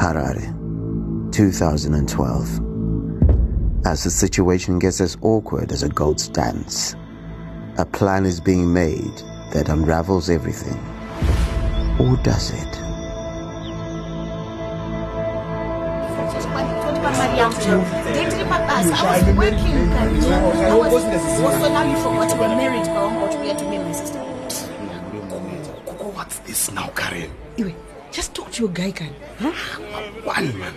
Harare, 2012. As the situation gets as awkward as a goat's dance, a plan is being made that unravels everything. Or does it? Also, now you forgot we're. Oh, but to me my sister. What's this now, Karen? Just talk to your guy, Khan. Huh? One man.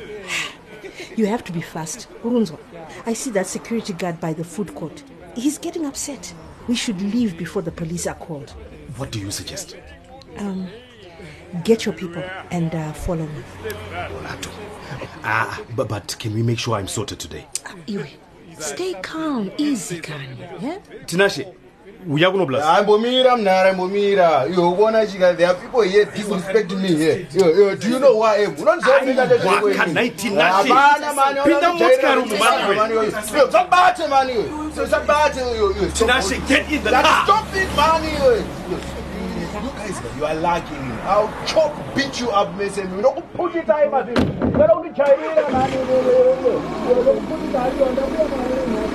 You have to be fast. Urunzo, I see that security guard by the food court. He's getting upset. We should leave before the police are called. What do you suggest? Um, get your people and uh, follow me. Ah, but, but can we make sure I'm sorted today? Iwe, stay calm, easy, Khan. Yeah? Tinashe, uya kunoblas. aimbomira munhara aimbomira iwe ukuona chika there are people here disrespecting me here. Yo, do you know who i am? Unonziva Aiwa, kana itinashe. Pinda motikari umu, mani we. sabate mani iwe sabate Tinashe, get in the car. stop it mani iwe you guys you are lacking i'll chop beat you up mesen ndokuputita imazvi kana undichairira mani ndokuputita ayonda In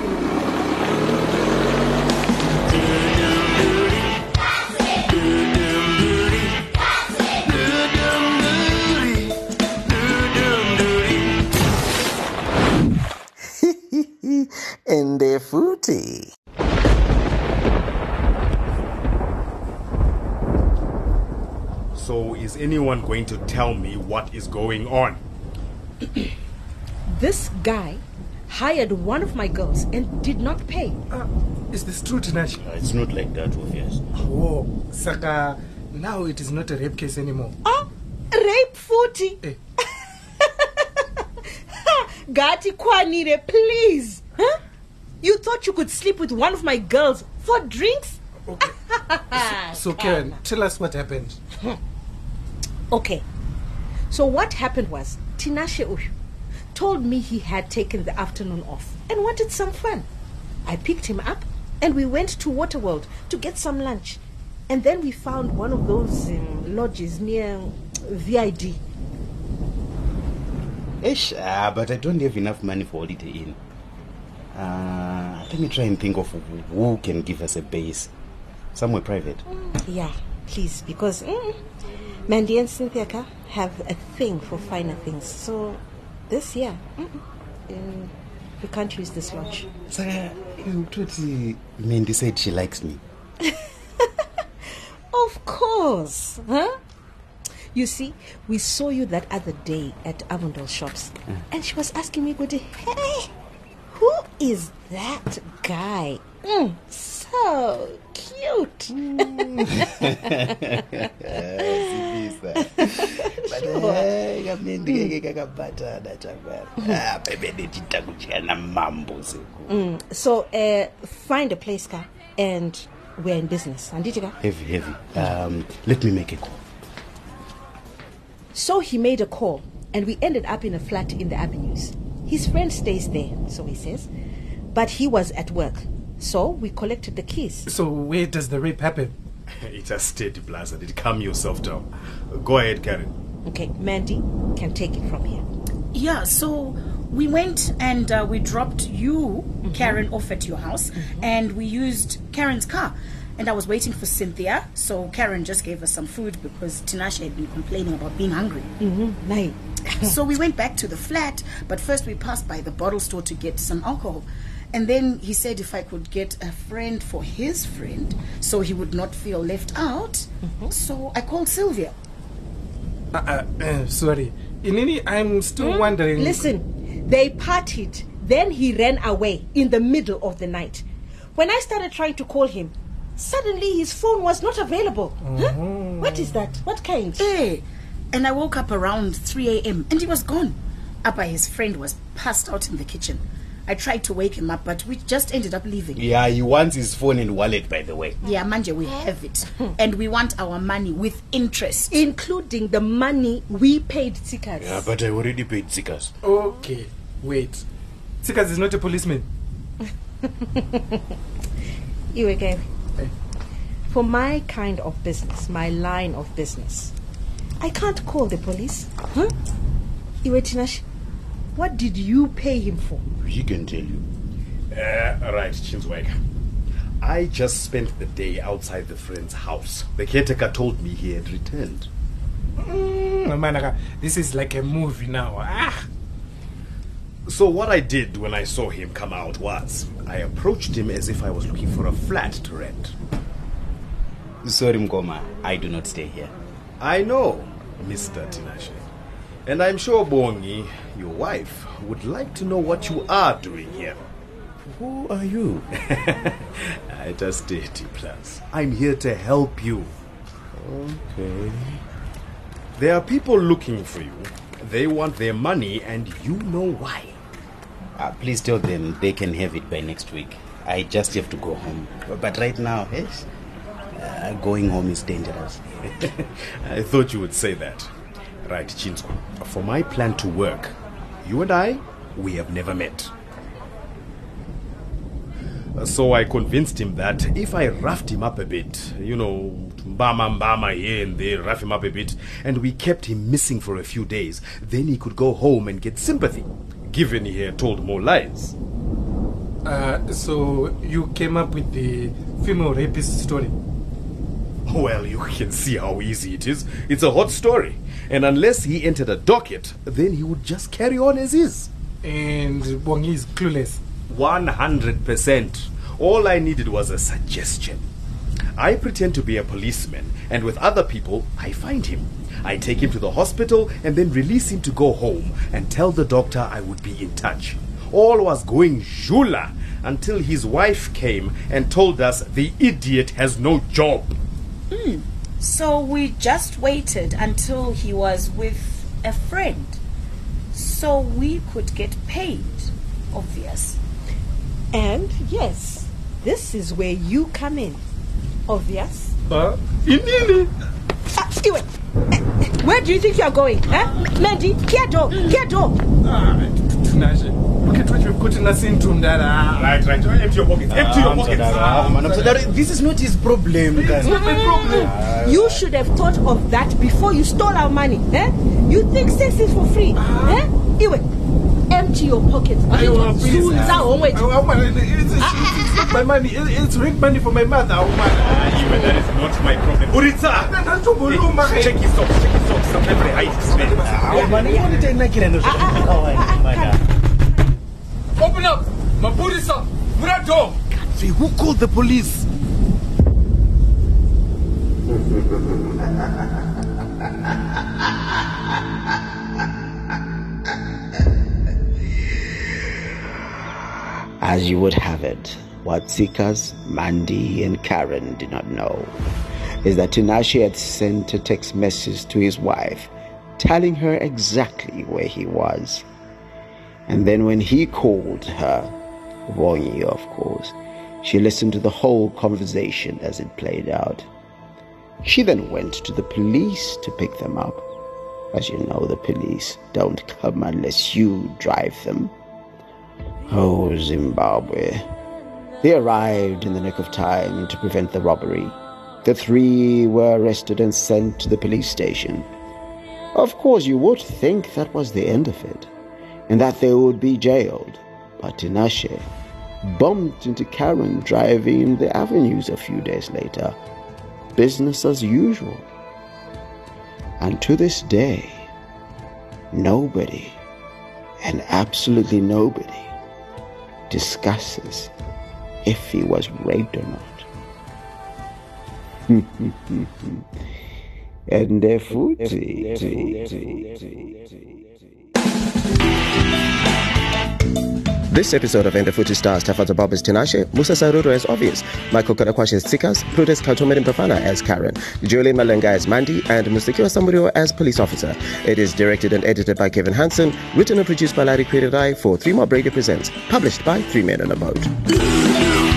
anyone going to tell me what is going on? This guy hired one of my girls and did not pay. Uh, is this true, Tinashe? Uh, it's not like that, oh, obvious. Oh, Saka, now it is not a rape case anymore. Oh, rape 40. Eh. Gati Kwanire, please. Huh? You thought you could sleep with one of my girls for drinks? Okay. So, Karen, tell us what happened. Hmm. Okay. So what happened was Tinashe Uyu told me he had taken the afternoon off and wanted some fun. I picked him up and we went to Waterworld to get some lunch. And then we found one of those um, lodges near VID. Ish, ah, but I don't have enough money for Holiday Inn. Uh, let me try and think of who can give us a base. Somewhere private. Yeah, please, because mm, Mandy and Cynthia Ka have a thing for finer things. So this year, um, we can't use this lodge. Saka, you Tuti, Mandy said she likes me. Of course, huh? You see, we saw you that other day at Avondale Shops, and she was asking me, "Good, hey, who is that guy? Mm, so cute." Mm, so, uh, find a place, car, and we're in business. Anditika. Heavy, heavy. Um, let me make a call. So he made a call, and we ended up in a flat in the avenues. His friend stays there, so he says, but he was at work. So we collected the keys. So, where does the rape happen? It's a steady blizzard. Calm yourself down. Go ahead, Karen. Okay, Mandy can take it from here. Yeah, so we went and uh, we dropped you, Karen, off at your house, and we used Karen's car. And I was waiting for Cynthia, so Karen just gave us some food because Tinashe had been complaining about being hungry. Mm-hmm. Nay. so we went back to the flat, but first we passed by the bottle store to get some alcohol. And then he said if I could get a friend for his friend so he would not feel left out. So I called Sylvia. Uh, uh, uh, sorry. Inini, I'm still wondering. Listen, they parted. Then he ran away in the middle of the night. When I started trying to call him, suddenly his phone was not available. Huh? What is that? What kind? Hey, and I woke up around 3 a.m. and he was gone. Abba, his friend, was passed out in the kitchen. I tried to wake him up, but we just ended up leaving. Yeah, he wants his phone and wallet, by the way. Yeah, Manje, we have it. and we want our money with interest. Including the money we paid Tsikas. Yeah, but I already paid Tsikas. Okay, wait. Tsikas is not a policeman. You again. Eh. For my kind of business, my line of business, I can't call the police. Huh? Iwe Tinashe, what did you pay him for? He can tell you. Uh, right, Chinswag. I just spent the day outside the friend's house. The caretaker told me he had returned. Mm, Manaka, this is like a movie now. Ah, So what I did when I saw him come out was I approached him as if I was looking for a flat to rent. Sorry, Mkoma. I do not stay here. I know, Mr. Tinashe. And I'm sure Bongi, your wife, would like to know what you are doing here. Who are you? I just did, plus. I'm here to help you. Okay. There are people looking for you. They want their money, and you know why. Uh, please tell them they can have it by next week. I just have to go home. But right now, yes, uh, going home is dangerous. I thought you would say that. Right, Chinsko. For my plan to work, you and I, we have never met. So I convinced him that if I roughed him up a bit, you know, mbama mbama here and there, rough him up a bit, and we kept him missing for a few days, then he could go home and get sympathy, given he had told more lies. uh, so you came up with the female rapist story. Well, you can see how easy it is. It's a hot story. And unless he entered a docket, then he would just carry on as is. And Bongi is clueless. 100%. All I needed was a suggestion. I pretend to be a policeman, and with other people, I find him. I take him to the hospital and then release him to go home and tell the doctor I would be in touch. All was going jula until his wife came and told us the idiot has no job. So we just waited until he was with a friend. So we could get paid. Obvious. And yes, this is where you come in. Obvious. Uh, inini. Ah, Iwe, eh, where do you think you are going? Huh? Mandy, here door, here door. Ah, Tinashe. Look at what you've gotten us into, Ndara. Right, right. Empty your pockets. Empty your pockets. sorry, I'm- I'm. This is not his problem. It's not my problem. You should have thought of that before you stole our money. Eh? You think sex is for free? Eh? Iwe, empty your pockets. I will please. Sunza homwe. Oh, man, it- it's, it's, it's not my money. It's rent money for my mother. Oh, man. Even that is not my problem. Buritsa! Too blue, man. Check his socks, check his socks. Some every height is Open up. Mapurisa. Murato. Who called the police? As you would have it, what Tsikas, Mandy, and Karen did not know is that Tinashe had sent a text message to his wife telling her exactly where he was. And then when he called her, Wonyi, of course, she listened to the whole conversation as it played out. She then went to the police to pick them up. As you know, the police don't come unless you drive them. Oh, Zimbabwe. They arrived in the nick of time to prevent the robbery. The three were arrested and sent to the police station. Of course, you would think that was the end of it, and that they would be jailed. But Tinashe bumped into Karen driving in the avenues a few days later. Business as usual. And to this day, nobody, and absolutely nobody, discusses if he was raped or not. And their food. This episode of Enderfuti stars Tafadzwa Bob as Tinashe, Musa Saruru as Obvious, Michael Karakwashi as Tsikas, Prudence Kautomerin Pafana as Karen, Julian Malenga as Mandy, and Mustakiwa Samurio as Police Officer. It is directed and edited by Kevin Hansen, written and produced by Larry Created Eye for Three More Brady Presents, published by Three Men on a Boat.